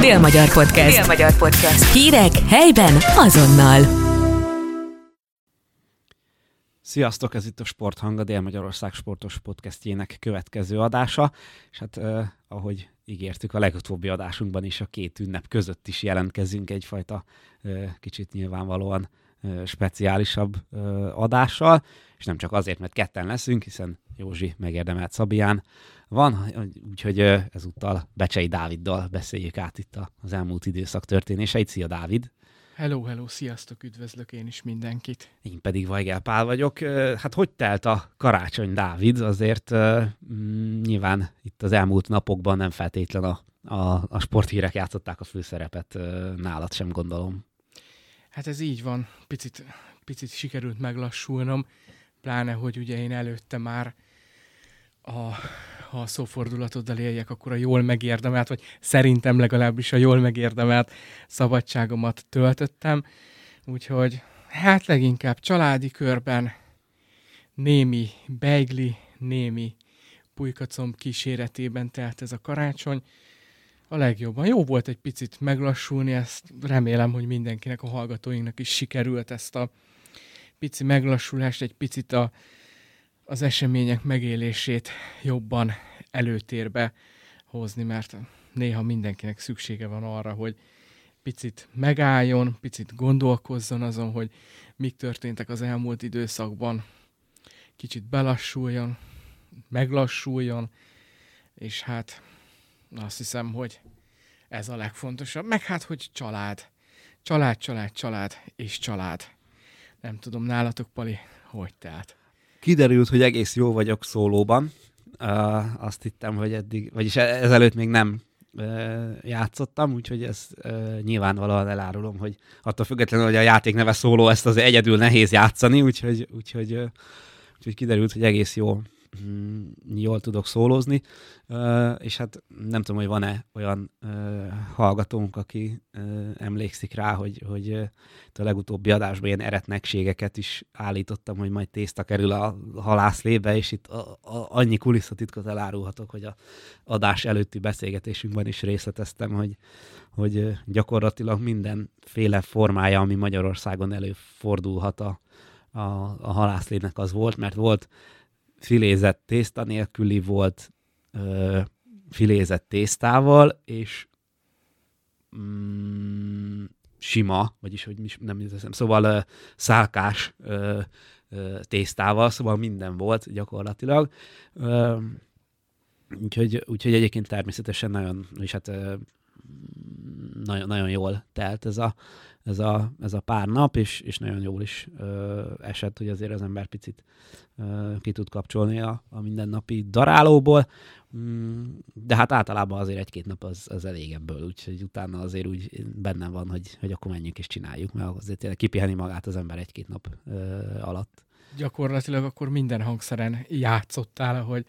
Dél-Magyar Podcast. Dél-Magyar Podcast. Hírek helyben azonnal. Sziasztok, ez itt a Sporthang, a Dél-Magyarország sportos podcastjének következő adása, és hát eh, ahogy ígértük a legutóbbi adásunkban is a két ünnep között is jelentkezünk egyfajta eh, kicsit nyilvánvalóan eh, speciálisabb eh, adással, és nem csak azért, mert ketten leszünk, hiszen Józsi megérdemelt Szabián van, úgyhogy ezúttal Becsei Dáviddal beszéljük át itt az elmúlt időszak történéseit. Szia Dávid! Hello, hello, sziasztok, üdvözlök én is mindenkit. Én pedig Vajgel Pál vagyok. Hát hogy telt a karácsony, Dávid? Azért mm, nyilván itt az elmúlt napokban nem feltétlen a, a, a sporthírek játszották a főszerepet nálad sem gondolom. Hát ez így van, picit, picit sikerült meglassulnom, pláne, hogy ugye én előtte már a, ha a szófordulatoddal éljek, akkor a jól megérdemelt, vagy szerintem legalábbis a jól megérdemelt szabadságomat töltöttem. Úgyhogy hát leginkább családi körben némi beigli, némi pulykacomb kíséretében telt ez a karácsony. A legjobban. Jó volt egy picit meglassulni, ezt remélem, hogy mindenkinek, a hallgatóinknak is sikerült ezt a pici meglassulást, egy picit a, az események megélését jobban előtérbe hozni, mert néha mindenkinek szüksége van arra, hogy picit megálljon, picit gondolkozzon azon, hogy mik történtek az elmúlt időszakban, kicsit belassuljon, meglassuljon, és hát azt hiszem, hogy ez a legfontosabb. Meg hát, hogy család. Család, család, család és család. Nem tudom, nálatok, Pali, hogy telt? Kiderült, hogy egész jó vagyok szólóban. Uh, azt hittem, hogy eddig, vagyis e- ezelőtt még nem játszottam, úgyhogy ezt uh, nyilvánvalóan elárulom, hogy attól függetlenül, hogy a játék neve szóló, ezt az egyedül nehéz játszani, úgyhogy, úgyhogy, uh, úgyhogy kiderült, hogy egész jó mm, jól tudok szólózni, és hát nem tudom, hogy van-e olyan hallgatónk, aki emlékszik rá, hogy, hogy a legutóbbi adásban ilyen eretnekségeket is állítottam, hogy majd tészta kerül a halászlébe, és itt a, a, annyi kulisszatitkot elárulhatok, hogy a adás előtti beszélgetésünkben is részleteztem, hogy, hogy gyakorlatilag mindenféle formája, ami Magyarországon előfordulhat a, a, a halászlének az volt, mert volt filézett tészta nélküli volt ö, filézett tésztával, és mm, sima, vagyis hogy nem hiszem, szóval ö, szálkás ö, ö, tésztával, szóval minden volt gyakorlatilag. Ö, úgyhogy, úgyhogy egyébként természetesen nagyon, és hát ö, nagyon, nagyon jól telt ez a, ez a, ez a pár nap, és, és nagyon jól is ö, esett, hogy azért az ember picit ö, ki tud kapcsolni a, a mindennapi darálóból, Mm, de hát általában azért egy-két nap az, az elég ebből, úgyhogy utána azért úgy bennem van, hogy, hogy akkor menjünk és csináljuk, mert azért tényleg kipiheni magát az ember egy-két nap ö, alatt. Gyakorlatilag akkor minden hangszeren játszottál, ahogy,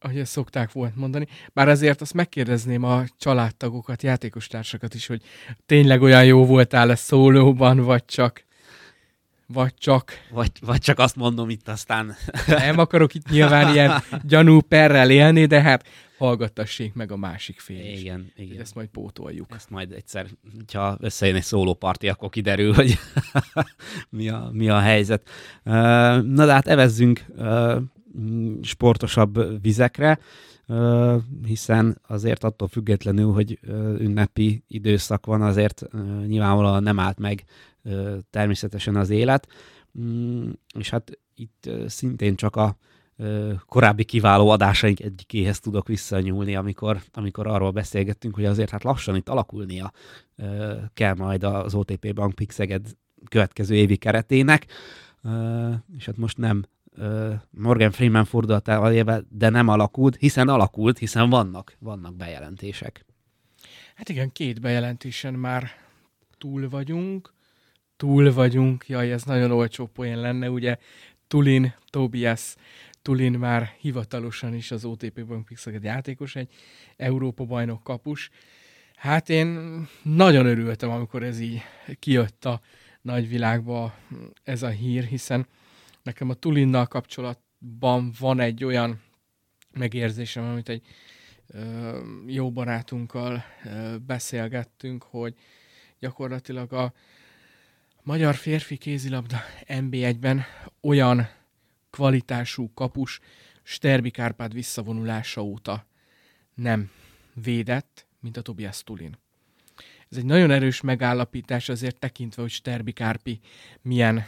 ahogy ezt szokták volt mondani. Bár azért azt megkérdezném a családtagokat, játékostársakat is, hogy tényleg olyan jó voltál-e szólóban, vagy csak vagy csak Vagy, vagy csak azt mondom itt aztán. nem akarok itt nyilván ilyen gyanú perrel élni, de hát hallgattassék meg a másik fél is. igen, igen. Ezt majd pótoljuk. Ezt majd egyszer, ha összejön egy szólóparti, akkor kiderül, hogy mi, a, mi a helyzet. Na de hát evezzünk sportosabb vizekre, hiszen azért attól függetlenül, hogy ünnepi időszak van, azért nyilvánvalóan nem állt meg természetesen az élet. Mm, És hát itt szintén csak a korábbi kiváló adásaink egyikéhez tudok visszanyúlni, amikor, amikor arról beszélgettünk, hogy azért hát lassan itt alakulnia kell majd az OTP Bank Pixeged következő évi keretének, és hát most nem Morgan Freeman fordulatával élve, de nem alakult, hiszen alakult, hiszen vannak, vannak bejelentések. Hát igen, két bejelentésen már túl vagyunk. Túl vagyunk, jaj, ez nagyon olcsó poén lenne, ugye Tulin, Tobias Tulin már hivatalosan is az OTP Bank Pixel játékos, egy Európa bajnok kapus. Hát én nagyon örültem, amikor ez így kijött a nagyvilágba ez a hír, hiszen nekem a Tulinnal kapcsolatban van egy olyan megérzésem, amit egy jó barátunkkal beszélgettünk, hogy gyakorlatilag a magyar férfi kézilabda NB1-ben olyan kvalitású kapus Sterbi Kárpád visszavonulása óta nem védett, mint a Tobias Tulin. Ez egy nagyon erős megállapítás azért tekintve, hogy Sterbi Kárpi milyen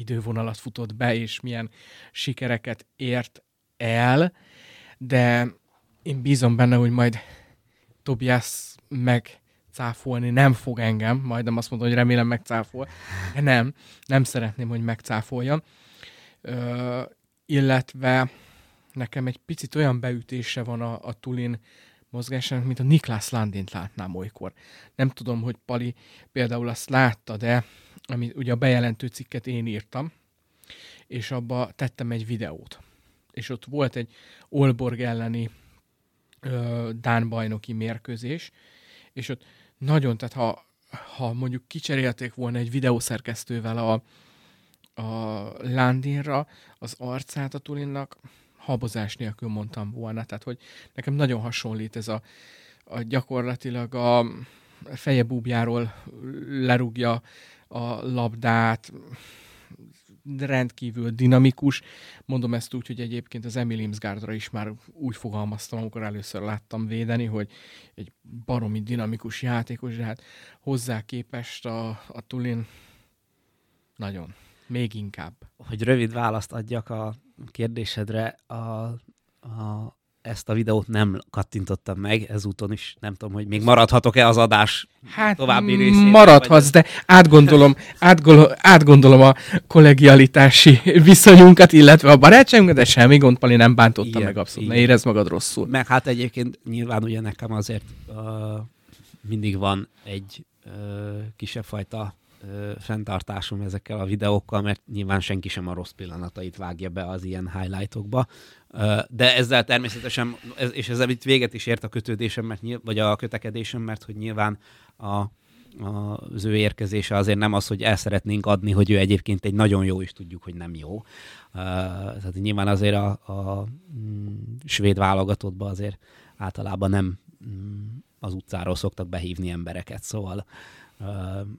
idővonalat futott be, és milyen sikereket ért el, de én bízom benne, hogy majd Tobias megcáfolni nem fog engem, majdnem azt mondom, hogy remélem megcáfol, de nem, nem szeretném, hogy megcáfolja. Ö, illetve nekem egy picit olyan beütése van a, a Tulin mozgásának, mint a Niklas Landint látnám olykor. Nem tudom, hogy Pali például azt látta, de ami ugye a bejelentő cikket én írtam, és abba tettem egy videót. És ott volt egy Olborg elleni ö, Dán bajnoki mérkőzés, és ott nagyon, tehát ha, ha mondjuk kicserélték volna egy videószerkesztővel a, a Landinra az arcát a Tulinnak, habozás nélkül mondtam volna. Tehát, hogy nekem nagyon hasonlít ez a, a gyakorlatilag a feje búbjáról lerúgja a labdát, rendkívül dinamikus. Mondom ezt úgy, hogy egyébként az Emil Imsgaardra is már úgy fogalmaztam, amikor először láttam védeni, hogy egy baromi dinamikus játékos, de hát hozzá képest a, a Tulin nagyon, még inkább. Hogy rövid választ adjak a kérdésedre, a, a, ezt a videót nem kattintottam meg, ezúton is nem tudom, hogy még maradhatok-e az adás hát, további részén. Maradhatsz, de átgondolom, átgondolom, átgondolom a kollegialitási viszonyunkat, illetve a barátságunkat, de semmi gond, Pali nem bántottam igen, meg abszolút, igen. ne érezd magad rosszul. Meg hát egyébként nyilván ugye nekem azért uh, mindig van egy uh, kisebb fajta fenntartásom ezekkel a videókkal, mert nyilván senki sem a rossz pillanatait vágja be az ilyen highlightokba. De ezzel természetesen, és ezzel itt véget is ért a kötődésem, mert, vagy a kötekedésem, mert hogy nyilván a, az ő érkezése azért nem az, hogy el szeretnénk adni, hogy ő egyébként egy nagyon jó, és tudjuk, hogy nem jó. Uh, tehát nyilván azért a, a mm, svéd válogatottba azért általában nem mm, az utcáról szoktak behívni embereket, szóval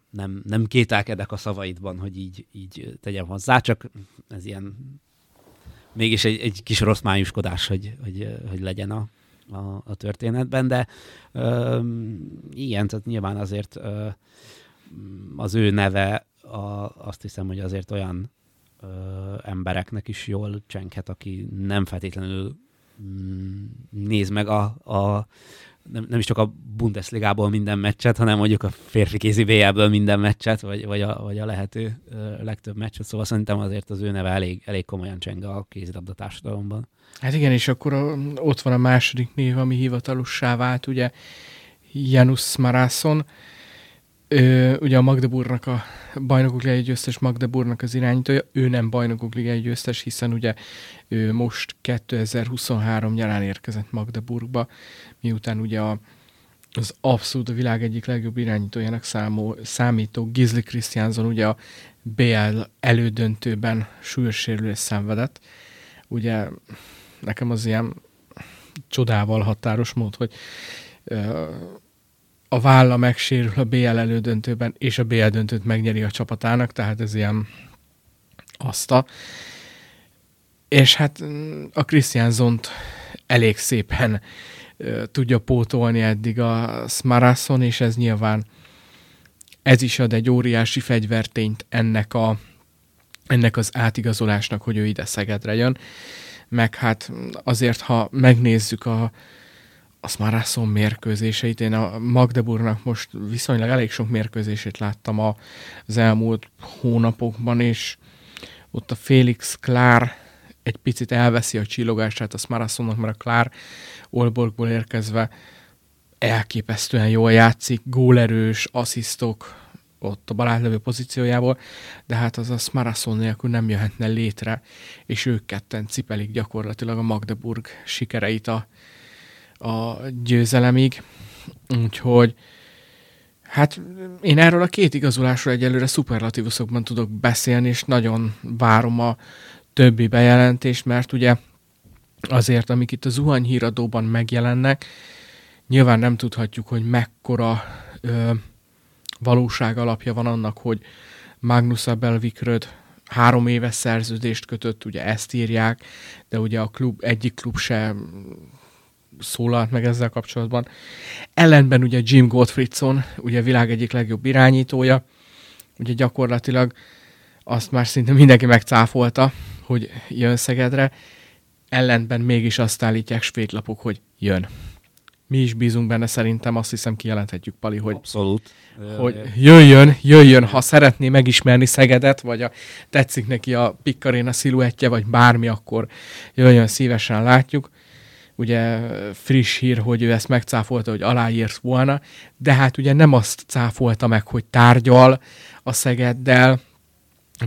nem, nem kételkedek a szavaidban, hogy így, így tegyem hozzá, csak ez ilyen mégis egy, egy kis rossz májuskodás, hogy, hogy, hogy legyen a, a, a történetben, de ö, ilyen, tehát nyilván azért ö, az ő neve a, azt hiszem, hogy azért olyan ö, embereknek is jól csenkhet, aki nem feltétlenül mm, néz meg a, a nem, nem is csak a Bundesligából minden meccset, hanem mondjuk a férfi kézi BL-ből minden meccset, vagy, vagy, a, vagy a lehető legtöbb meccset. Szóval szerintem azért az ő neve elég, elég komolyan cseng a kézilabda társadalomban. Hát igen, és akkor ott van a második név, ami hivatalossá vált, ugye Janus Marason, Ö, ugye a Magdeburgnak a bajnokok ligai győztes Magdeburgnak az irányítója, ő nem bajnokok ligai győztes, hiszen ugye ő most 2023 nyarán érkezett Magdeburgba, miután ugye a, az abszolút a világ egyik legjobb irányítójának számú, számító Gizli Christianson ugye a BL elődöntőben súlyos sérülést szenvedett. Ugye nekem az ilyen csodával határos mód, hogy a válla megsérül a BL elődöntőben, és a BL döntőt megnyeri a csapatának, tehát ez ilyen aszta. És hát mm, a Christian Zont elég szépen tudja pótolni eddig a Smarason, és ez nyilván ez is ad egy óriási fegyvertényt ennek, a, ennek az átigazolásnak, hogy ő ide Szegedre jön. Meg hát azért, ha megnézzük a, már rászom mérkőzéseit. Én a Magdeburgnak most viszonylag elég sok mérkőzését láttam az elmúlt hónapokban, és ott a Félix Klár egy picit elveszi a csillogását a Smarathonnak, mert a Klár Olborgból érkezve elképesztően jól játszik, gólerős, asszisztok, ott a barátlövő pozíciójából, de hát az a Smarathon nélkül nem jöhetne létre, és ők ketten cipelik gyakorlatilag a Magdeburg sikereit a, a győzelemig. Úgyhogy hát én erről a két igazolásról egyelőre szuperlatívuszokban tudok beszélni, és nagyon várom a többi bejelentést, mert ugye azért, amik itt a zuhany híradóban megjelennek, nyilván nem tudhatjuk, hogy mekkora ö, valóság alapja van annak, hogy Magnus Abelvikröd három éves szerződést kötött, ugye ezt írják, de ugye a klub, egyik klub se szólalt meg ezzel kapcsolatban. Ellenben ugye Jim Gottfriedson, ugye a világ egyik legjobb irányítója, ugye gyakorlatilag azt már szinte mindenki megcáfolta, hogy jön Szegedre, ellenben mégis azt állítják svédlapok, hogy jön. Mi is bízunk benne, szerintem azt hiszem kijelenthetjük, Pali, hogy, Abszolút. hogy jöjjön, jöjjön, ha szeretné megismerni Szegedet, vagy a, tetszik neki a Pikkaréna sziluettje, vagy bármi, akkor jöjjön, szívesen látjuk. Ugye friss hír, hogy ő ezt megcáfolta, hogy aláírt volna, de hát ugye nem azt cáfolta meg, hogy tárgyal a Szegeddel,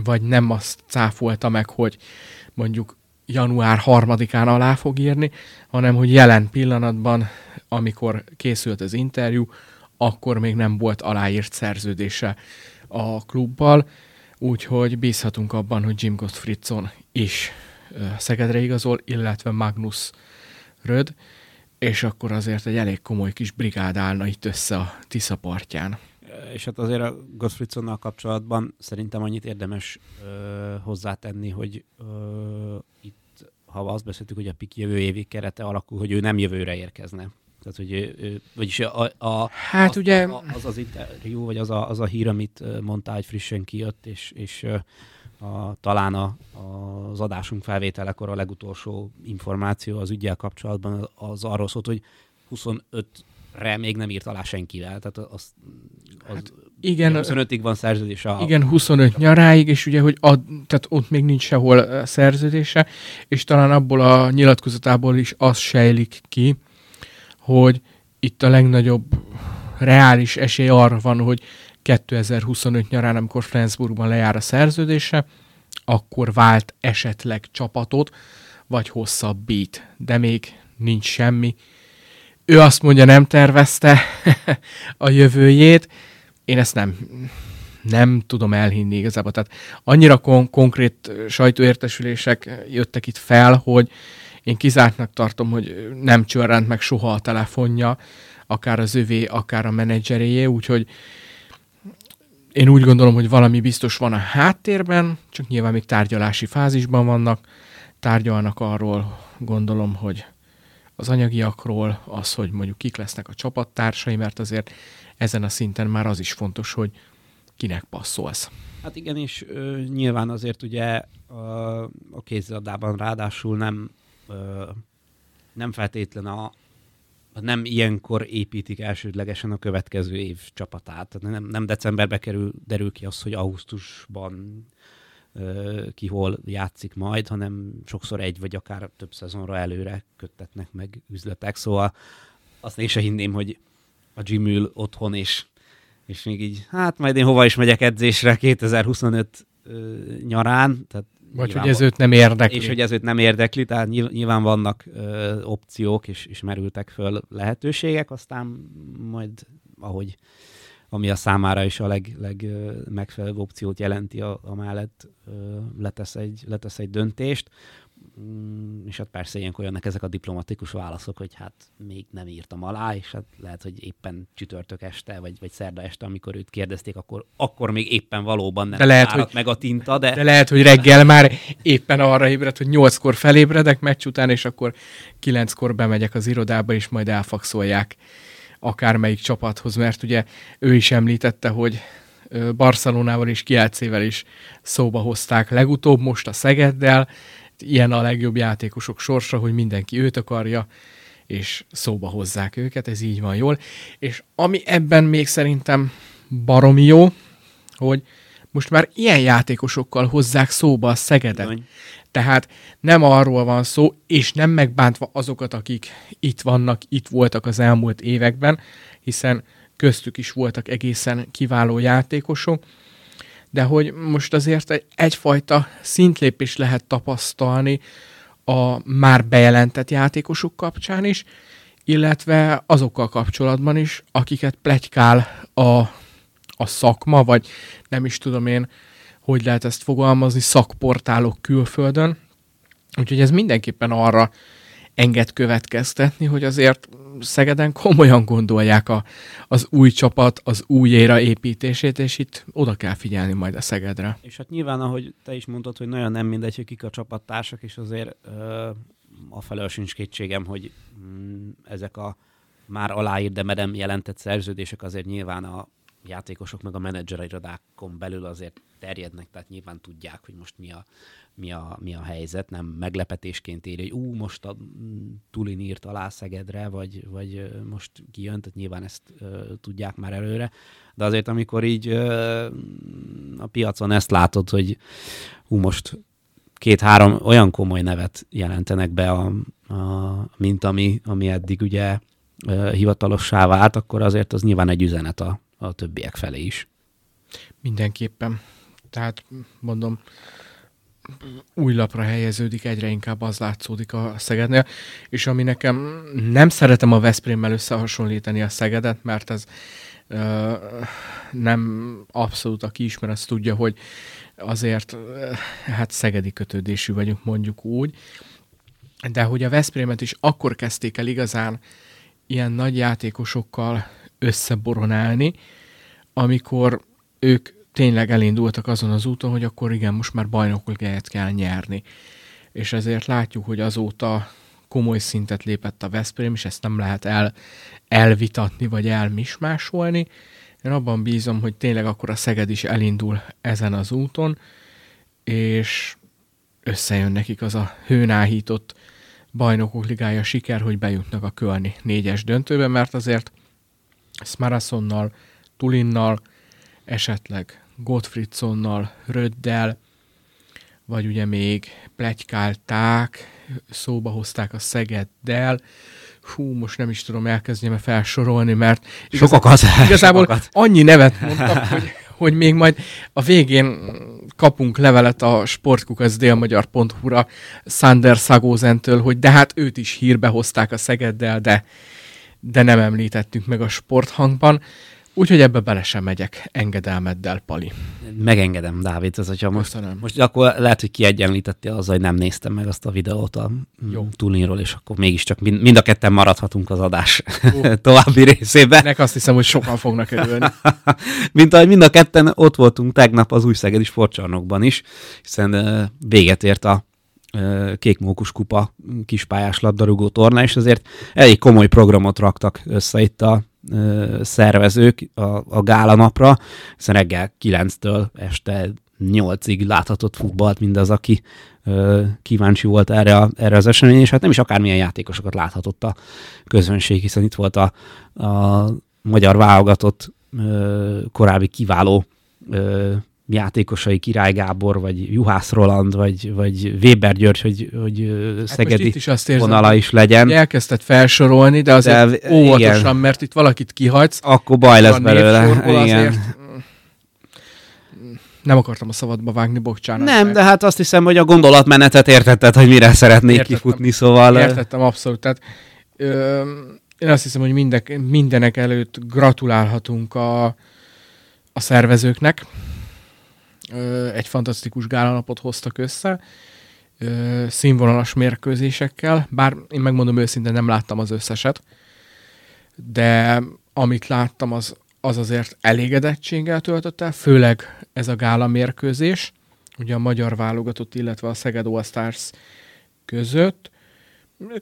vagy nem azt cáfolta meg, hogy mondjuk január harmadikán alá fog írni, hanem hogy jelen pillanatban, amikor készült az interjú, akkor még nem volt aláírt szerződése a klubbal, úgyhogy bízhatunk abban, hogy Jim Gottfriedson is Szegedre igazol, illetve Magnus Röd, és akkor azért egy elég komoly kis brigád állna itt össze a Tisza partján. És hát azért a Gottfriedsonnal kapcsolatban szerintem annyit érdemes ö, hozzátenni, hogy ö, itt, ha azt beszéltük, hogy a PIK jövő évi kerete alakul, hogy ő nem jövőre érkezne. Tehát, hogy ő, ő, vagyis a, a, Hát az, ugye- a, az az interjú, vagy az a, az a hír, amit mondtál, hogy frissen kijött, és, és a, talán a, az adásunk felvételekor a legutolsó információ az ügyel kapcsolatban az arról szólt, hogy 25-re még nem írt alá senkivel. Tehát az, az Hát igen, 25-ig van szerződés a... Igen, 25 nyaráig, és ugye, hogy ad, tehát ott még nincs sehol szerződése, és talán abból a nyilatkozatából is az sejlik ki, hogy itt a legnagyobb reális esély arra van, hogy 2025 nyarán, amikor Flensburgban lejár a szerződése, akkor vált esetleg csapatot, vagy hosszabbít, de még nincs semmi. Ő azt mondja, nem tervezte a jövőjét, én ezt nem, nem tudom elhinni igazából. Tehát annyira kon- konkrét sajtóértesülések jöttek itt fel, hogy én kizártnak tartom, hogy nem csörrent meg soha a telefonja, akár az övé, akár a menedzseréjé, úgyhogy én úgy gondolom, hogy valami biztos van a háttérben, csak nyilván még tárgyalási fázisban vannak, tárgyalnak arról, gondolom, hogy az anyagiakról, az, hogy mondjuk kik lesznek a csapattársai, mert azért ezen a szinten már az is fontos, hogy kinek passzolsz. Hát igen, és ö, nyilván azért ugye a, a kézilabdában ráadásul nem, ö, nem feltétlen a nem ilyenkor építik elsődlegesen a következő év csapatát. Nem, nem decemberbe kerül, derül ki az, hogy augusztusban ki hol játszik majd, hanem sokszor egy vagy akár több szezonra előre köttetnek meg üzletek. Szóval azt én se hinném, hogy a Jim ül otthon, és, és még így, hát majd én hova is megyek edzésre 2025 ö, nyarán. Tehát Vagy nyilván hogy ez őt nem érdekli. és hogy ez őt nem érdekli, tehát nyil- nyilván vannak ö, opciók, és, és merültek föl lehetőségek, aztán majd, ahogy ami a számára is a leg, leg ö, megfelelőbb opciót jelenti, a, a mellett letesz, egy, letesz egy döntést. Mm, és hát persze ilyenkor jönnek ezek a diplomatikus válaszok, hogy hát még nem írtam alá, és hát lehet, hogy éppen csütörtök este, vagy, vagy szerda este, amikor őt kérdezték, akkor, akkor még éppen valóban nem De lehet, hogy- meg a tinta, de, De lehet, hogy reggel már éppen arra ébred, hogy nyolckor felébredek meccs után, és akkor kilenckor bemegyek az irodába, és majd elfakszolják akármelyik csapathoz, mert ugye ő is említette, hogy Barcelonával és Kielcével is szóba hozták legutóbb, most a Szegeddel, ilyen a legjobb játékosok sorsa, hogy mindenki őt akarja, és szóba hozzák őket, ez így van jól. És ami ebben még szerintem baromi jó, hogy most már ilyen játékosokkal hozzák szóba a Szegedet. Bizony. Tehát nem arról van szó, és nem megbántva azokat, akik itt vannak, itt voltak az elmúlt években, hiszen köztük is voltak egészen kiváló játékosok, de hogy most azért egy, egyfajta szintlépés lehet tapasztalni a már bejelentett játékosok kapcsán is, illetve azokkal kapcsolatban is, akiket plegykál a, a szakma, vagy nem is tudom én, hogy lehet ezt fogalmazni, szakportálok külföldön. Úgyhogy ez mindenképpen arra enged következtetni, hogy azért Szegeden komolyan gondolják a, az új csapat, az új éra építését, és itt oda kell figyelni majd a Szegedre. És hát nyilván, ahogy te is mondtad, hogy nagyon nem mindegy, hogy kik a csapattársak, és azért ö, afelől sincs kétségem, hogy mm, ezek a már aláírt, de medem jelentett szerződések azért nyilván a játékosok meg a menedzserirodákon belül azért terjednek, tehát nyilván tudják, hogy most mi a, mi a, mi a helyzet, nem meglepetésként éri, hogy ú, most a mm, Tulin írt alá Szegedre, vagy, vagy most kijön, tehát nyilván ezt uh, tudják már előre, de azért amikor így uh, a piacon ezt látod, hogy ú, most két-három olyan komoly nevet jelentenek be, a, a, mint ami, ami eddig ugye hivatalossá vált, akkor azért az nyilván egy üzenet a, a többiek felé is. Mindenképpen. Tehát mondom, új lapra helyeződik, egyre inkább az látszódik a Szegednél, és ami nekem nem szeretem a Veszprémmel összehasonlítani a Szegedet, mert ez ö, nem abszolút, aki ismer, azt tudja, hogy azért ö, hát szegedi kötődésű vagyunk, mondjuk úgy, de hogy a Veszprémet is akkor kezdték el igazán ilyen nagy játékosokkal összeboronálni, amikor ők tényleg elindultak azon az úton, hogy akkor igen, most már bajnokligáját kell nyerni. És ezért látjuk, hogy azóta komoly szintet lépett a Veszprém, és ezt nem lehet el, elvitatni, vagy elmismásolni. Én abban bízom, hogy tényleg akkor a Szeged is elindul ezen az úton, és összejön nekik az a hőnáhított bajnokok ligája siker, hogy bejutnak a Kölni négyes döntőbe, mert azért Smarasonnal, Tulinnal, esetleg Gottfriedsonnal, Röddel, vagy ugye még plegykálták, szóba hozták a Szegeddel, hú, most nem is tudom elkezdeni felsorolni, mert sokakat, igazából sokakat. annyi nevet mondtak, hogy, hogy még majd a végén kapunk levelet a sportkukacdélmagyar.hu-ra Sander Szagózentől, hogy de hát őt is hírbe hozták a Szegeddel, de, de nem említettünk meg a sporthangban. Úgyhogy ebbe bele sem megyek engedelmeddel, Pali. Megengedem, Dávid, ez, hogyha most, Köszönöm. most akkor lehet, hogy kiegyenlítettél azzal, hogy nem néztem meg azt a videót a Jó. Tulinról, és akkor mégiscsak mind, mind a ketten maradhatunk az adás további részében. Nek azt hiszem, hogy sokan fognak örülni. Mint ahogy mind a ketten ott voltunk tegnap az új Szegedi sportcsarnokban is, hiszen uh, véget ért a kékmókus kupa kispályás labdarúgó torna, és azért elég komoly programot raktak össze itt a szervezők a, a gála napra, hiszen reggel 9-től este 8-ig láthatott futballt mindaz, aki kíváncsi volt erre, a, erre az eseményre, és hát nem is akármilyen játékosokat láthatott a közönség, hiszen itt volt a, a magyar válogatott korábbi kiváló játékosai Király Gábor, vagy Juhász Roland, vagy, vagy Weber György, hogy, hogy hát Szegedi is azt érzem, vonala is legyen. Elkezdted felsorolni, de azért de, óvatosan, igen. mert itt valakit kihagysz. Akkor baj lesz belőle. Igen. Azért, nem akartam a szabadba vágni, bocsánat. Nem, de hát azt hiszem, hogy a gondolatmenetet értetted, hogy mire szeretnék Értettem. kifutni, szóval... Értettem, abszolút. Tehát, ö, én azt hiszem, hogy mindek, mindenek előtt gratulálhatunk a, a szervezőknek, egy fantasztikus gálanapot hoztak össze, színvonalas mérkőzésekkel, bár én megmondom őszintén nem láttam az összeset, de amit láttam, az, az azért elégedettséggel töltött el, főleg ez a gála mérkőzés, ugye a magyar válogatott, illetve a Szeged All Stars között,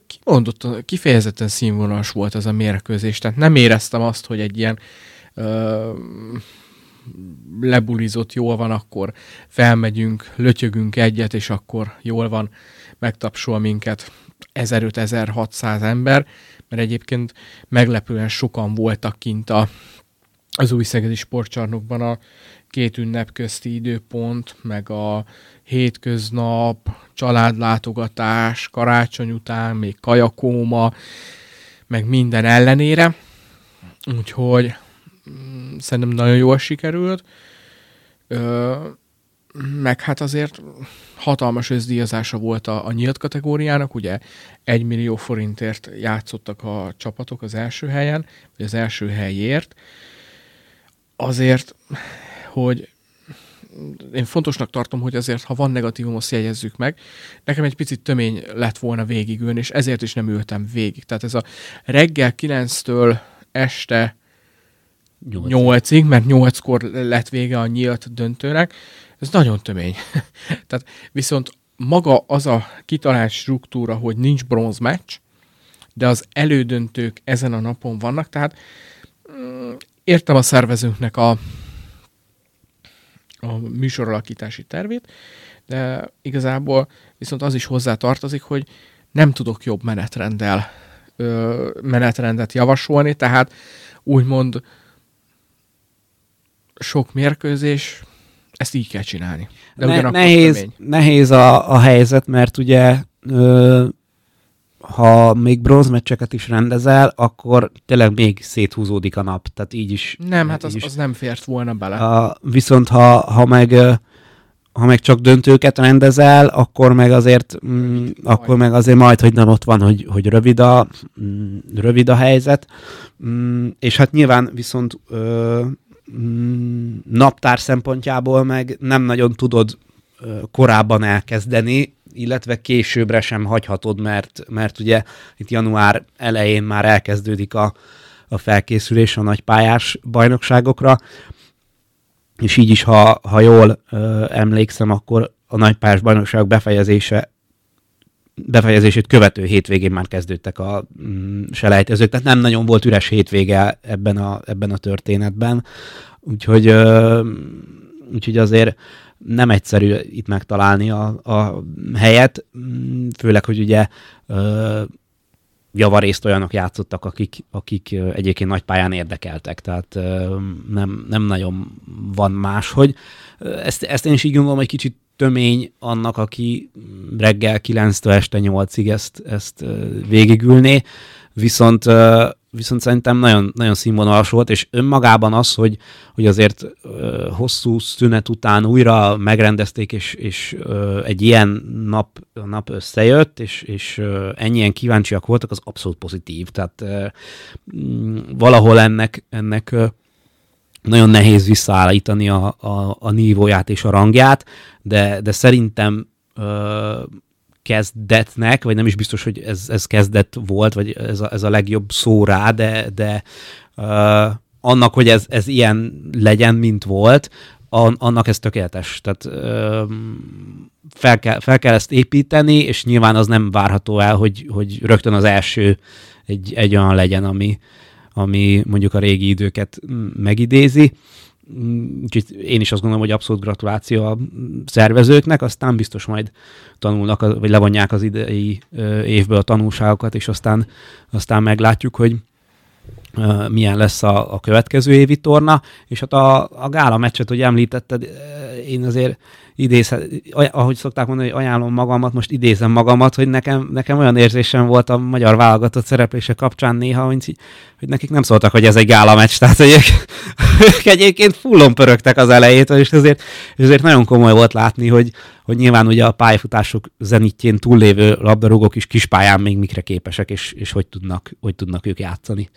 kimondott, kifejezetten színvonalas volt ez a mérkőzés, tehát nem éreztem azt, hogy egy ilyen ö, lebulizott, jól van, akkor felmegyünk, lötyögünk egyet, és akkor jól van, megtapsol minket 1500-1600 ember, mert egyébként meglepően sokan voltak kint a, az új szegedi sportcsarnokban a két ünnep közti időpont, meg a hétköznap, családlátogatás, karácsony után, még kajakóma, meg minden ellenére. Úgyhogy szerintem nagyon jól sikerült. Ö, meg hát azért hatalmas összdíjazása volt a, a nyílt kategóriának, ugye egy millió forintért játszottak a csapatok az első helyen, vagy az első helyért. Azért, hogy én fontosnak tartom, hogy azért, ha van negatívum, azt jegyezzük meg. Nekem egy picit tömény lett volna végigülni, és ezért is nem ültem végig. Tehát ez a reggel 9-től este 8-ig, mert 8-kor lett vége a nyílt döntőnek, ez nagyon tömény. Tehát viszont maga az a kitalált struktúra, hogy nincs bronz meccs, de az elődöntők ezen a napon vannak, tehát mm, értem a szervezőnknek a, a műsoralakítási tervét, de igazából viszont az is hozzá tartozik, hogy nem tudok jobb menetrenddel ö, menetrendet javasolni, tehát úgymond sok mérkőzés, ezt így kell csinálni. De ne, nehéz, nehéz a, a helyzet, mert ugye ö, ha még bronzmeccseket is rendezel, akkor tényleg még széthúzódik a nap, tehát így is. Nem, hát az, is. az nem fért volna bele. A, viszont ha, ha meg ha meg csak döntőket rendezel, akkor meg azért, mm, akkor meg azért majd, hogy nem ott van, hogy, hogy rövid, a, mm, rövid a helyzet. Mm, és hát nyilván viszont ö, naptár szempontjából meg nem nagyon tudod korábban elkezdeni, illetve későbbre sem hagyhatod, mert, mert ugye itt január elején már elkezdődik a, a felkészülés a nagypályás bajnokságokra, és így is, ha, ha jól ö, emlékszem, akkor a nagypályás bajnokságok befejezése befejezését követő hétvégén már kezdődtek a mm, selejtezők, tehát nem nagyon volt üres hétvége ebben a, ebben a történetben, úgyhogy, ö, úgyhogy azért nem egyszerű itt megtalálni a, a helyet, mm, főleg, hogy ugye ö, javarészt olyanok játszottak, akik, akik egyébként nagy pályán érdekeltek, tehát nem, nem nagyon van máshogy. Ezt, ezt én is így gondolom, hogy kicsit tömény annak, aki reggel 9-től este 8-ig ezt, ezt végigülné, viszont viszont szerintem nagyon, nagyon színvonalas volt, és önmagában az, hogy, hogy azért ö, hosszú szünet után újra megrendezték, és, és ö, egy ilyen nap, nap összejött, és, és ö, ennyien kíváncsiak voltak, az abszolút pozitív. Tehát ö, valahol ennek, ennek ö, nagyon nehéz visszaállítani a, a, a nívóját és a rangját, de, de szerintem ö, kezdetnek, vagy nem is biztos, hogy ez, ez kezdet volt, vagy ez a, ez a legjobb szó rá, de, de uh, annak, hogy ez, ez ilyen legyen, mint volt, an, annak ez tökéletes. Tehát uh, fel, kell, fel kell ezt építeni, és nyilván az nem várható el, hogy, hogy rögtön az első egy, egy olyan legyen, ami, ami mondjuk a régi időket megidézi. Úgyhogy én is azt gondolom, hogy abszolút gratuláció a szervezőknek, aztán biztos majd tanulnak, vagy levonják az idei évből a tanulságokat, és aztán, aztán meglátjuk, hogy milyen lesz a, a következő évi torna, és hát a, a gála meccset, hogy említetted, én azért idéz, ahogy szokták mondani, hogy ajánlom magamat, most idézem magamat, hogy nekem, nekem olyan érzésem volt a magyar válogatott szereplése kapcsán néha, hogy, hogy nekik nem szóltak, hogy ez egy gála meccs, tehát hogy ők, ők egyébként fullon pörögtek az elejétől, és ezért, és ezért nagyon komoly volt látni, hogy, hogy nyilván ugye a pályafutások zenitjén túllévő labdarúgók is kispályán még mikre képesek, és, és hogy, tudnak, hogy tudnak ők játszani.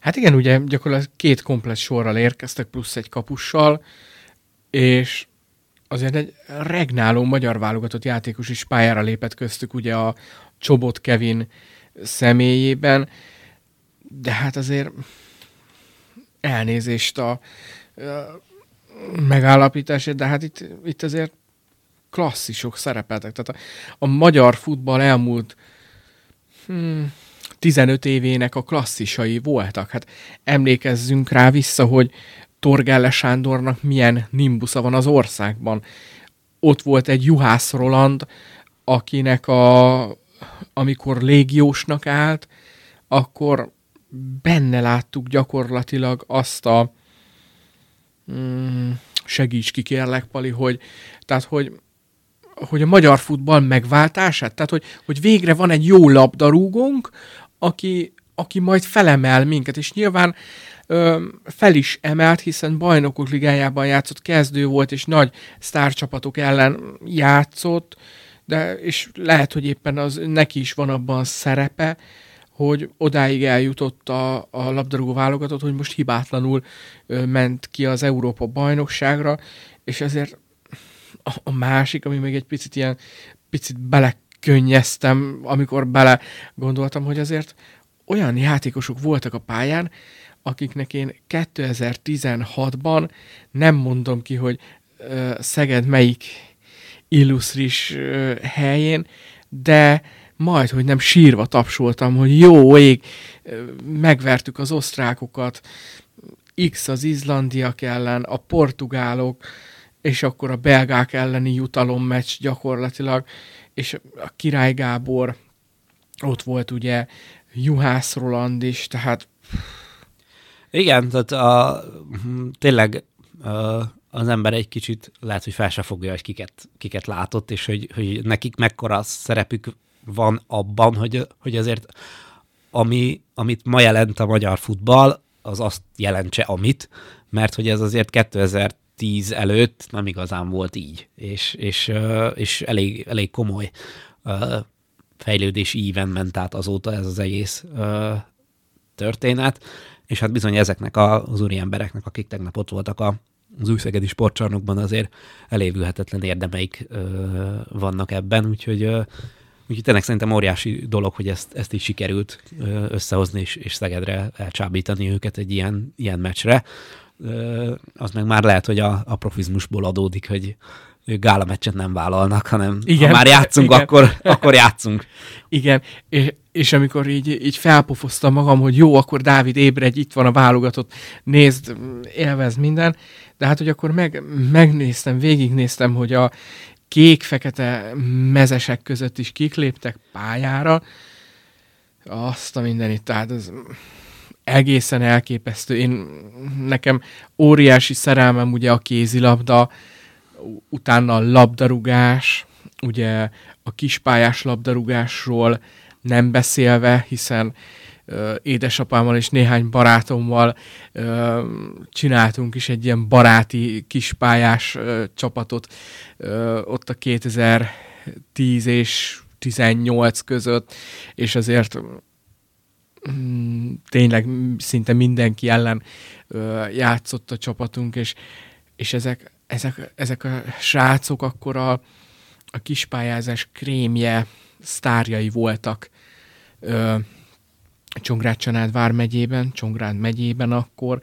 Hát igen, ugye gyakorlatilag két komplet sorral érkeztek, plusz egy kapussal, és azért egy regnáló magyar válogatott játékos is pályára lépett köztük, ugye a Csobot Kevin személyében, de hát azért elnézést a, a megállapításért, de hát itt, itt azért klasszisok szerepeltek. Tehát a, a magyar futball elmúlt hmm, 15 évének a klasszisai voltak. Hát emlékezzünk rá vissza, hogy Torgelle Sándornak milyen nimbusza van az országban. Ott volt egy Juhász Roland, akinek a, amikor légiósnak állt, akkor benne láttuk gyakorlatilag azt a mm, segíts ki kérlek, Pali, hogy, tehát, hogy, hogy a magyar futball megváltását, tehát, hogy, hogy végre van egy jó labdarúgónk, aki, aki majd felemel minket, és nyilván fel is emelt, hiszen bajnokok ligájában játszott, kezdő volt, és nagy sztárcsapatok ellen játszott, de és lehet, hogy éppen az neki is van abban szerepe, hogy odáig eljutott a, a labdarúgó válogatott, hogy most hibátlanul ö, ment ki az Európa bajnokságra, és ezért a, a másik, ami még egy picit ilyen, picit belekönnyeztem, amikor bele gondoltam, hogy azért olyan játékosok voltak a pályán, akiknek én 2016-ban nem mondom ki, hogy uh, Szeged melyik illusztris uh, helyén, de majd, hogy nem sírva tapsoltam, hogy jó ég, megvertük az osztrákokat, X az izlandiak ellen, a portugálok, és akkor a belgák elleni jutalommeccs gyakorlatilag, és a Király Gábor, ott volt ugye Juhász Roland is, tehát... Igen, tehát a, tényleg a, az ember egy kicsit lehet, hogy fel se fogja, hogy kiket, kiket látott, és hogy, hogy nekik mekkora szerepük van abban, hogy, hogy azért ami, amit ma jelent a magyar futball, az azt jelentse amit, mert hogy ez azért 2010 előtt nem igazán volt így, és, és, és elég, elég komoly fejlődési íven ment át azóta ez az egész történet, és hát bizony ezeknek az úri embereknek, akik tegnap ott voltak a, az újszegedi sportcsarnokban azért elévülhetetlen érdemeik ö, vannak ebben, úgyhogy ö, Úgyhogy tényleg szerintem óriási dolog, hogy ezt, ezt is sikerült összehozni és, és Szegedre elcsábítani őket egy ilyen, ilyen meccsre. Az meg már lehet, hogy a, a profizmusból adódik, hogy gála meccset nem vállalnak, hanem igen, ha már játszunk, igen. Akkor, akkor játszunk. Igen, és, és amikor így, így felpofoztam magam, hogy jó, akkor Dávid ébredj, itt van a válogatott, nézd, élvez minden, de hát, hogy akkor meg, megnéztem, végignéztem, hogy a kék-fekete mezesek között is kik léptek pályára, azt a mindenit, tehát ez egészen elképesztő. Én, nekem óriási szerelmem ugye a kézilabda, utána a labdarúgás, ugye a kispályás labdarúgásról nem beszélve, hiszen édesapámmal és néhány barátommal csináltunk is egy ilyen baráti kispályás csapatot ott a 2010 és 18 között, és azért mm, tényleg szinte mindenki ellen játszott a csapatunk, és, és ezek, ezek, ezek a srácok akkor a, a kispályázás krémje sztárjai voltak. Csongrád Csanád vármegyében, Csongrád megyében akkor,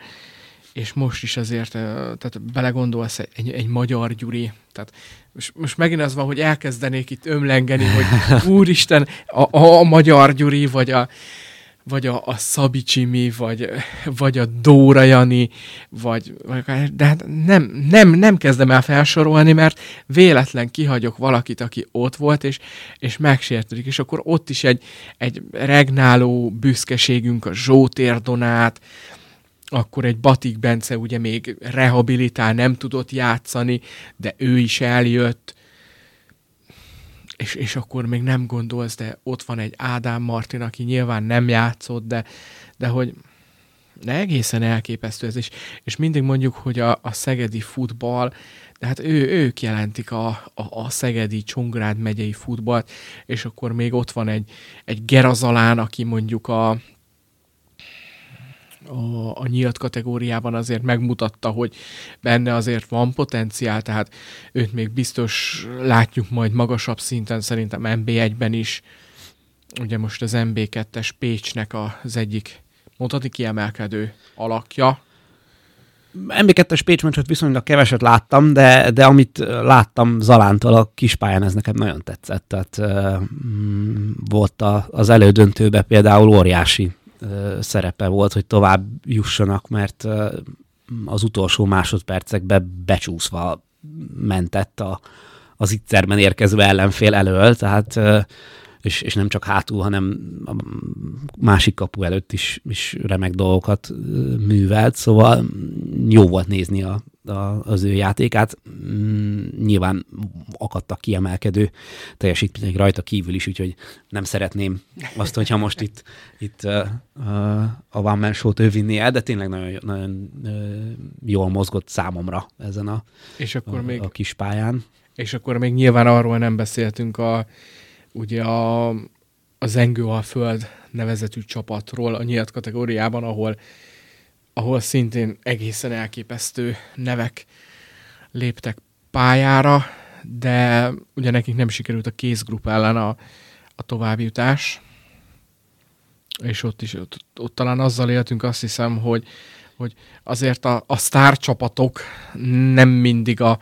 és most is azért, tehát belegondolsz egy, egy magyar Gyuri, tehát most, most megint az van, hogy elkezdenék itt ömlengeni, hogy úristen, a, a, a magyar Gyuri, vagy a, vagy a, a Szabi Csimi, vagy, vagy a Dóra Jani, vagy, vagy de hát nem, nem, nem kezdem el felsorolni, mert véletlen kihagyok valakit, aki ott volt, és, és megsértődik, és akkor ott is egy, egy regnáló büszkeségünk a Zsótér Donát, akkor egy Batik Bence ugye még rehabilitál, nem tudott játszani, de ő is eljött, és, és akkor még nem gondolsz, de ott van egy Ádám Martin, aki nyilván nem játszott, de, de hogy de egészen elképesztő ez, és, és mindig mondjuk, hogy a, a szegedi futball, de hát ő, ők jelentik a, a, a szegedi Csongrád megyei futballt, és akkor még ott van egy, egy Gerazalán, aki mondjuk a, a, a nyílt kategóriában azért megmutatta, hogy benne azért van potenciál, tehát őt még biztos látjuk majd magasabb szinten, szerintem MB1-ben is. Ugye most az MB2-es Pécsnek az egyik mondhatni kiemelkedő alakja. MB2-es Pécs meccset viszonylag keveset láttam, de, de amit láttam Zalántól a kispályán, ez nekem nagyon tetszett. Tehát uh, volt a, az elődöntőbe például óriási szerepe volt, hogy tovább jussanak, mert az utolsó másodpercekben becsúszva mentett a, az ittszerben érkező ellenfél elől, tehát és, és nem csak hátul, hanem a másik kapu előtt is, is remek dolgokat művelt, szóval jó volt nézni a, a, az ő játékát. Mm, nyilván akadtak kiemelkedő teljesítmények rajta kívül is, úgyhogy nem szeretném azt, hogyha most itt, itt uh, a One Man Show-t ő vinné el, de tényleg nagyon, nagyon uh, jól mozgott számomra ezen a, és akkor a, még, a kis pályán. És akkor még nyilván arról nem beszéltünk a, ugye a, a Zengő a Föld nevezetű csapatról a nyílt kategóriában, ahol ahol szintén egészen elképesztő nevek léptek pályára, de ugye nekik nem sikerült a kézgrup ellen a, a továbbjutás, és ott is, ott, ott talán azzal éltünk, azt hiszem, hogy, hogy azért a, a sztárcsapatok nem mindig a,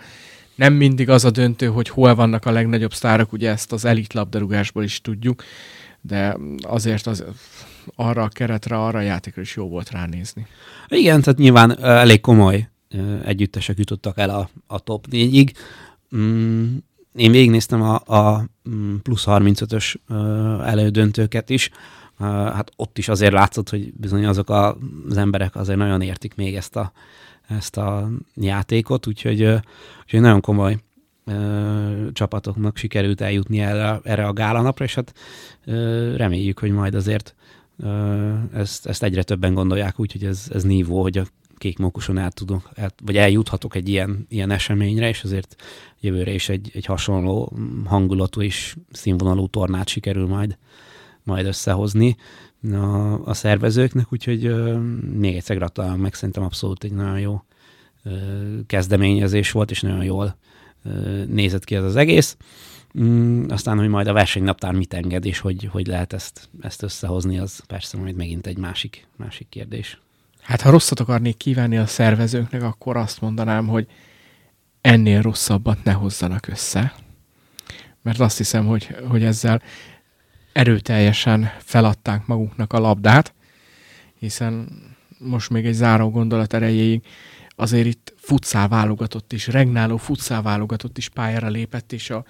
nem mindig az a döntő, hogy hol vannak a legnagyobb sztárok, ugye ezt az elit labdarúgásból is tudjuk, de azért az, arra a keretre, arra a játékra is jó volt ránézni. Igen, tehát nyilván elég komoly együttesek jutottak el a, a top 4-ig. Mm, én végignéztem a, a mm, plusz 35-ös elődöntőket is, hát ott is azért látszott, hogy bizony azok a, az emberek azért nagyon értik még ezt a, ezt a játékot, úgyhogy, úgyhogy nagyon komoly csapatoknak sikerült eljutni erre, erre a gálanapra, és hát ö, reméljük, hogy majd azért ezt, ezt egyre többen gondolják, úgyhogy ez, ez nívó, hogy a kék mókuson el tudok, el, vagy eljuthatok egy ilyen, ilyen eseményre, és azért jövőre is egy, egy hasonló hangulatú és színvonalú tornát sikerül majd, majd összehozni a, a szervezőknek, úgyhogy ö, még egyszer gratulálom meg, szerintem abszolút egy nagyon jó ö, kezdeményezés volt, és nagyon jól ö, nézett ki ez az egész. Mm, aztán, hogy majd a versenynaptár mit enged, és hogy, hogy lehet ezt, ezt összehozni, az persze majd megint egy másik, másik kérdés. Hát ha rosszat akarnék kívánni a szervezőknek, akkor azt mondanám, hogy ennél rosszabbat ne hozzanak össze. Mert azt hiszem, hogy, hogy ezzel erőteljesen feladták maguknak a labdát, hiszen most még egy záró gondolat erejéig azért itt futszál válogatott is, regnáló futszál válogatott is pályára lépett, és a,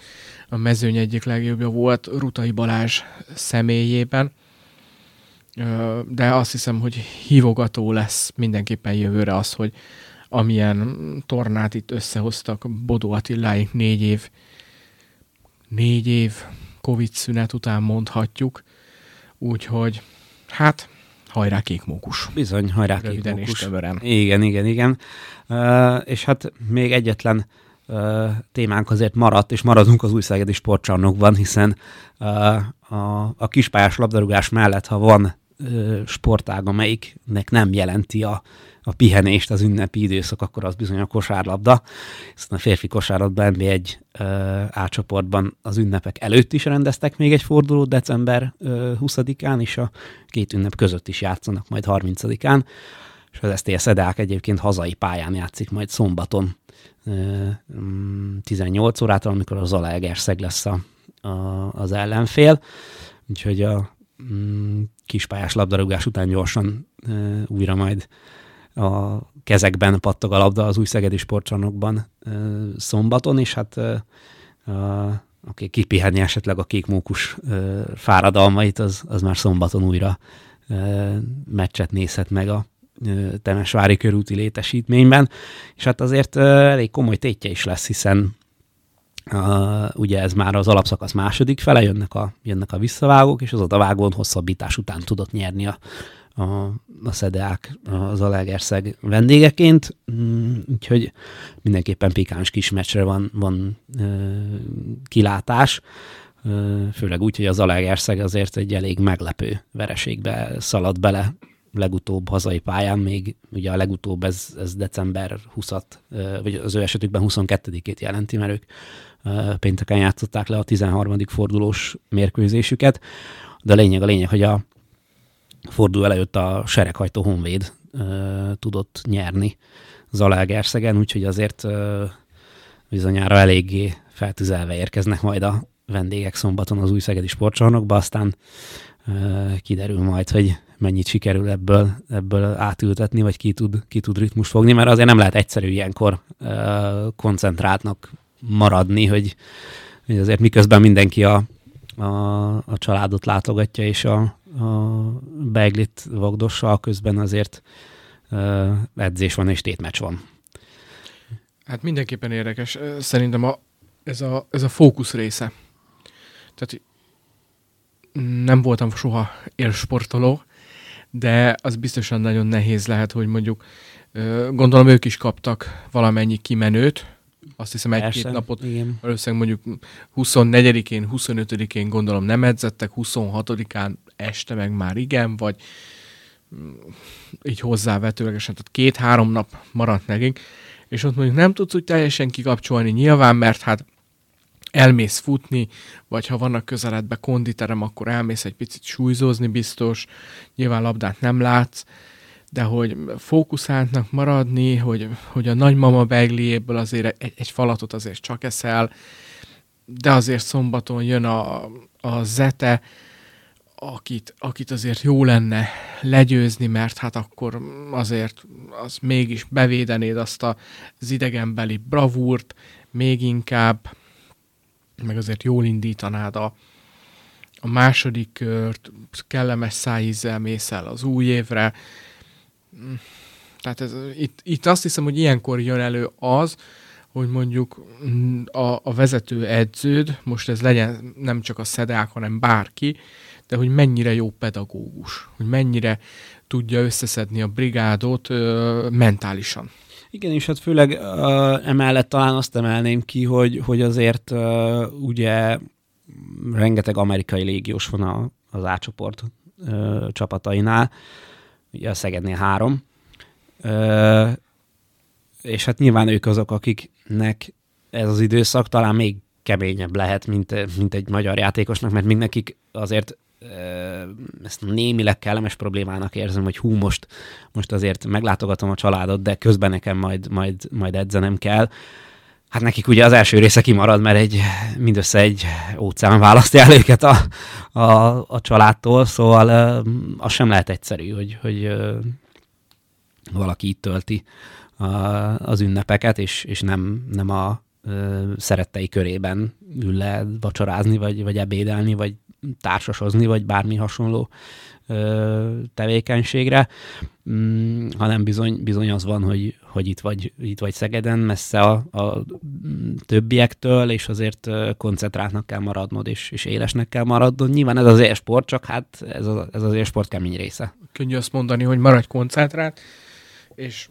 a mezőny egyik legjobbja volt Rutai Balázs személyében. De azt hiszem, hogy hívogató lesz mindenképpen jövőre az, hogy amilyen tornát itt összehoztak Bodó Attiláink négy év, négy év Covid szünet után mondhatjuk, úgyhogy hát hajrá kékmókus. Bizony, hajrá Röviden kékmókus. Igen, igen, igen. Uh, és hát még egyetlen uh, témánk azért maradt, és maradunk az újszegedi sportcsarnokban, hiszen uh, a, a kispályás labdarúgás mellett, ha van sportág, amelyiknek nem jelenti a, a pihenést, az ünnepi időszak, akkor az bizony a kosárlabda. Hiszen a férfi kosárlabda NB1 átcsoportban az ünnepek előtt is rendeztek még egy fordulót december 20-án, és a két ünnep között is játszanak majd 30-án. És az STS Edák egyébként hazai pályán játszik majd szombaton 18 mm, órától, amikor az Zalaegerszeg lesz a, a, az ellenfél. Úgyhogy a mm, kispályás labdarúgás után gyorsan e, újra majd a kezekben pattog a labda az új Szegedi sportcsarnokban szombaton, és hát a, aki kipihenni esetleg a kékmókus fáradalmait, az, az már szombaton újra meccset nézhet meg a Temesvári körúti létesítményben, és hát azért elég komoly tétje is lesz, hiszen Uh, ugye ez már az alapszakasz második fele, jönnek a, jönnek a visszavágók, és az odavágón hosszabbítás után tudott nyerni a, a, a szedeák az Alegerszeg vendégeként, mm, úgyhogy mindenképpen pikáns kis meccsre van, van uh, kilátás, uh, főleg úgy, hogy az Alegerszeg azért egy elég meglepő vereségbe szaladt bele legutóbb hazai pályán, még ugye a legutóbb ez, ez december 20 vagy az ő esetükben 22-ét jelenti, mert ők pénteken játszották le a 13. fordulós mérkőzésüket, de a lényeg a lényeg, hogy a forduló előtt a sereghajtó honvéd tudott nyerni Zalaegerszegen, úgyhogy azért bizonyára eléggé feltüzelve érkeznek majd a vendégek szombaton az új szegedi sportcsarnokba, aztán kiderül majd, hogy mennyit sikerül ebből, ebből átültetni, vagy ki tud, ki tud ritmus fogni, mert azért nem lehet egyszerű ilyenkor koncentráltnak maradni, hogy, hogy azért miközben mindenki a, a, a családot látogatja, és a, a beiglit vagdossal közben azért uh, edzés van és tétmecs van. Hát mindenképpen érdekes. Szerintem a, ez, a, ez a fókusz része. Tehát nem voltam soha élsportoló, de az biztosan nagyon nehéz lehet, hogy mondjuk gondolom ők is kaptak valamennyi kimenőt, azt hiszem egy-két napot, igen. valószínűleg mondjuk 24-én, 25-én gondolom nem edzettek, 26-án este meg már igen, vagy mm, így hozzávetőlegesen, tehát két-három nap maradt nekik, és ott mondjuk nem tudsz úgy teljesen kikapcsolni nyilván, mert hát elmész futni, vagy ha vannak közeledbe konditerem, akkor elmész egy picit súlyzózni biztos, nyilván labdát nem látsz, de hogy fókuszáltnak maradni, hogy, hogy a nagymama begliéből azért egy, egy falatot azért csak eszel, de azért szombaton jön a, a Zete, akit, akit azért jó lenne legyőzni, mert hát akkor azért az mégis bevédenéd azt az idegenbeli bravúrt, még inkább, meg azért jól indítanád a, a második kört, kellemes szájízzel mész el az új évre. Tehát ez, itt, itt azt hiszem, hogy ilyenkor jön elő az, hogy mondjuk a, a vezető edződ, most ez legyen nem csak a szedák, hanem bárki, de hogy mennyire jó pedagógus, hogy mennyire tudja összeszedni a brigádot ö, mentálisan. Igen, és hát főleg uh, emellett talán azt emelném ki, hogy, hogy azért uh, ugye rengeteg amerikai légiós van a, az átcsoport uh, csapatainál, ugye a Szegednél három, uh, és hát nyilván ők azok, akiknek ez az időszak talán még keményebb lehet, mint, mint egy magyar játékosnak, mert még nekik azért ezt némileg kellemes problémának érzem, hogy hú, most, most azért meglátogatom a családot, de közben nekem majd, majd, majd edzenem kell. Hát nekik ugye az első része kimarad, mert egy, mindössze egy óceán választja el őket a, a, a családtól, szóval az sem lehet egyszerű, hogy, hogy valaki itt tölti az ünnepeket, és, és nem, nem a szerettei körében ül le vacsorázni, vagy, vagy ebédelni, vagy társasozni, vagy bármi hasonló tevékenységre, mm, hanem bizony, bizony az van, hogy, hogy itt, vagy, itt vagy Szegeden, messze a, a többiektől, és azért koncentráltnak kell maradnod, és, és élesnek kell maradnod. Nyilván ez az élsport, csak hát ez, a, ez az élsport kemény része. Könnyű azt mondani, hogy maradj koncentrált, és,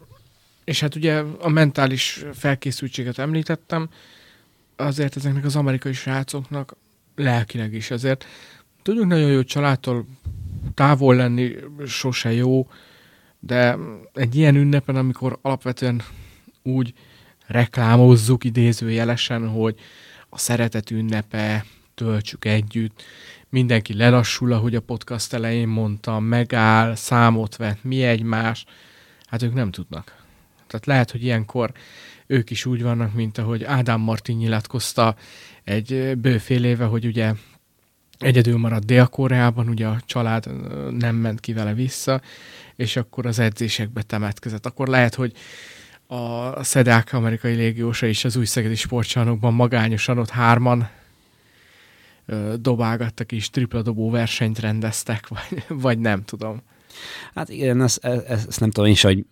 és hát ugye a mentális felkészültséget említettem, azért ezeknek az amerikai srácoknak lelkileg is. Ezért tudjuk nagyon jó családtól távol lenni sose jó, de egy ilyen ünnepen, amikor alapvetően úgy reklámozzuk idézőjelesen, hogy a szeretet ünnepe, töltsük együtt, mindenki lelassul, ahogy a podcast elején mondtam, megáll, számot vet, mi egymás, hát ők nem tudnak. Tehát lehet, hogy ilyenkor ők is úgy vannak, mint ahogy Ádám Martin nyilatkozta egy bőfél éve, hogy ugye egyedül maradt Dél-Koreában, ugye a család nem ment ki vele vissza, és akkor az edzésekbe temetkezett. Akkor lehet, hogy a szedák amerikai légiósa is az új szegedi sportcsarnokban magányosan ott hárman dobálgattak és tripla dobó versenyt rendeztek, vagy, vagy nem tudom. Hát igen, ezt, ezt, nem tudom én is, hogy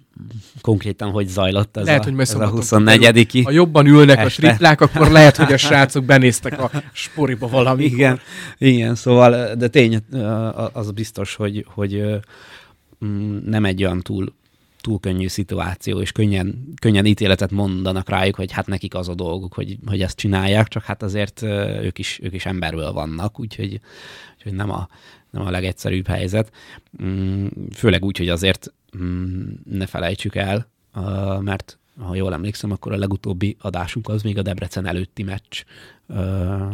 konkrétan hogy zajlott ez lehet, a, hogy ez a 24 Ha jobban ülnek este. a triplák, akkor lehet, hogy a srácok benéztek a sporiba valami. Igen, igen, szóval, de tény, az biztos, hogy, hogy mm, nem egy olyan túl, túl könnyű szituáció, és könnyen, könnyen ítéletet mondanak rájuk, hogy hát nekik az a dolguk, hogy, hogy ezt csinálják, csak hát azért ők is, ők is emberből vannak, úgyhogy, úgyhogy nem a, nem a legegyszerűbb helyzet. Mm, főleg úgy, hogy azért mm, ne felejtsük el, mert ha jól emlékszem, akkor a legutóbbi adásunk az még a Debrecen előtti meccs.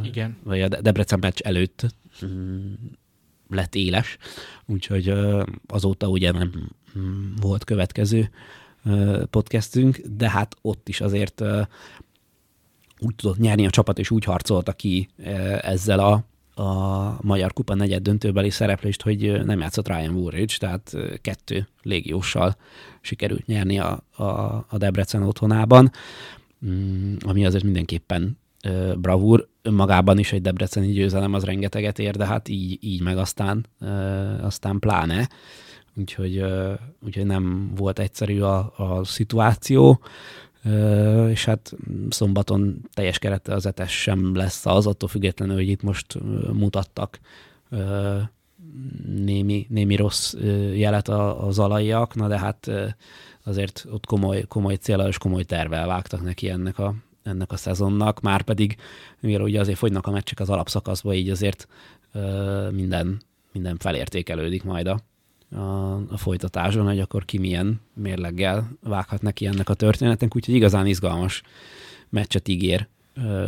Igen. Vagy a Debrecen meccs előtt mm, lett éles, úgyhogy azóta ugye nem volt következő podcastünk, de hát ott is azért úgy tudott nyerni a csapat, és úgy harcolta ki ezzel a a Magyar Kupa negyed döntőbeli szereplést, hogy nem játszott Ryan Woolridge, tehát kettő légióssal sikerült nyerni a, a, a Debrecen otthonában, mm, ami azért mindenképpen bravúr. Önmagában is egy debreceni győzelem az rengeteget ér, de hát így, így meg aztán, aztán pláne. Úgyhogy, úgyhogy nem volt egyszerű a, a szituáció és hát szombaton teljes kerete az etes sem lesz az, attól függetlenül, hogy itt most mutattak némi, némi rossz jelet az alaiak, na de hát azért ott komoly, komoly célra és komoly tervel vágtak neki ennek a, ennek a szezonnak, már pedig, mivel ugye azért fogynak a meccsek az alapszakaszba, így azért minden, minden felértékelődik majd a, a, a folytatásban, hogy akkor ki milyen mérleggel vághat neki ennek a történetnek, úgyhogy igazán izgalmas meccset ígér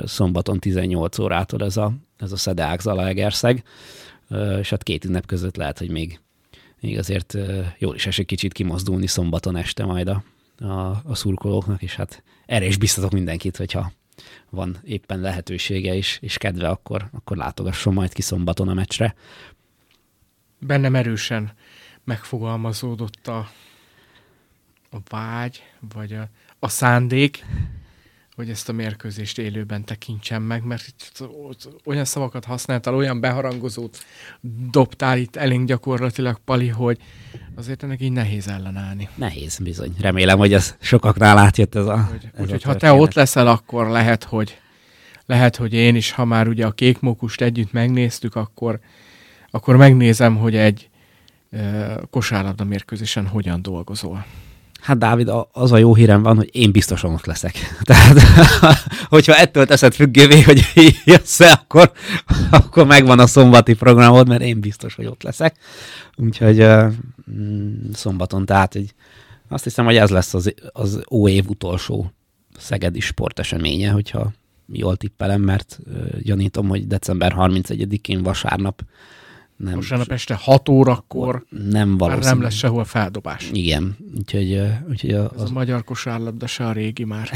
szombaton 18 órától ez a, ez a Szedeák Zalaegerszeg, és hát két ünnep között lehet, hogy még, még azért jól is esik kicsit kimozdulni szombaton este majd a, a, a szurkolóknak, és hát erre is biztatok mindenkit, hogyha van éppen lehetősége is, és kedve, akkor, akkor látogasson majd ki szombaton a meccsre. Bennem erősen megfogalmazódott a, a vágy, vagy a, a szándék, hogy ezt a mérkőzést élőben tekintsem meg, mert itt olyan szavakat használtál, olyan beharangozót dobtál itt elénk gyakorlatilag, Pali, hogy azért ennek így nehéz ellenállni. Nehéz, bizony. Remélem, hogy ez sokaknál átjött ez a Úgyhogy ha te ott leszel, akkor lehet, hogy lehet, hogy én is, ha már ugye a kék mókust együtt megnéztük, akkor, akkor megnézem, hogy egy kosárlabda mérkőzésen hogyan dolgozol. Hát Dávid, az a jó hírem van, hogy én biztosan ott leszek. Tehát, hogyha ettől teszed függővé, hogy jössz akkor, akkor megvan a szombati programod, mert én biztos, hogy ott leszek. Úgyhogy uh, szombaton, tehát hogy azt hiszem, hogy ez lesz az, az ó év utolsó szegedi sporteseménye, hogyha jól tippelem, mert uh, gyanítom, hogy december 31-én vasárnap nem, Vasárnap este 6 órakor nem valószínű. nem lesz sehol feldobás. Igen, úgyhogy... úgyhogy a, az... Ez a magyar kosárlabda se a régi már.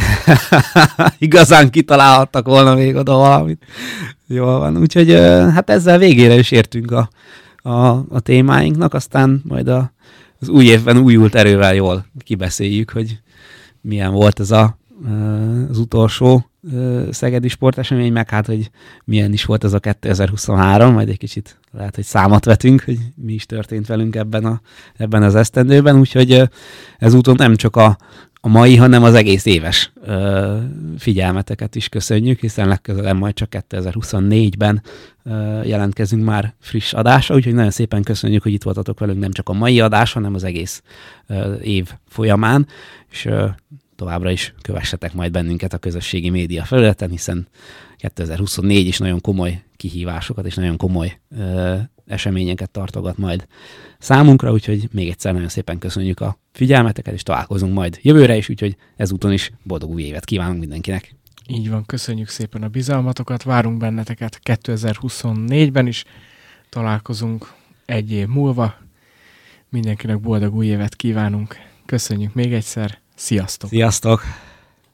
Igazán kitalálhattak volna még oda valamit. Jól van, úgyhogy hát ezzel végére is értünk a, a, a témáinknak, aztán majd a, az új évben újult erővel jól kibeszéljük, hogy milyen volt ez a, az utolsó szegedi sportesemény, meg hát, hogy milyen is volt ez a 2023, majd egy kicsit lehet, hogy számot vetünk, hogy mi is történt velünk ebben, a, ebben az esztendőben, úgyhogy ezúton nem csak a, a mai, hanem az egész éves ö, figyelmeteket is köszönjük, hiszen legközelebb majd csak 2024-ben ö, jelentkezünk már friss adásra, úgyhogy nagyon szépen köszönjük, hogy itt voltatok velünk nem csak a mai adás, hanem az egész ö, év folyamán, és ö, továbbra is kövessetek majd bennünket a közösségi média felületen, hiszen 2024 is nagyon komoly kihívásokat és nagyon komoly ö, eseményeket tartogat majd számunkra, úgyhogy még egyszer nagyon szépen köszönjük a figyelmeteket, és találkozunk majd jövőre is, úgyhogy ezúton is boldog új évet kívánunk mindenkinek. Így van, köszönjük szépen a bizalmatokat, várunk benneteket 2024-ben is, találkozunk egy év múlva, mindenkinek boldog új évet kívánunk, köszönjük még egyszer, Sziasztok! Sziasztok!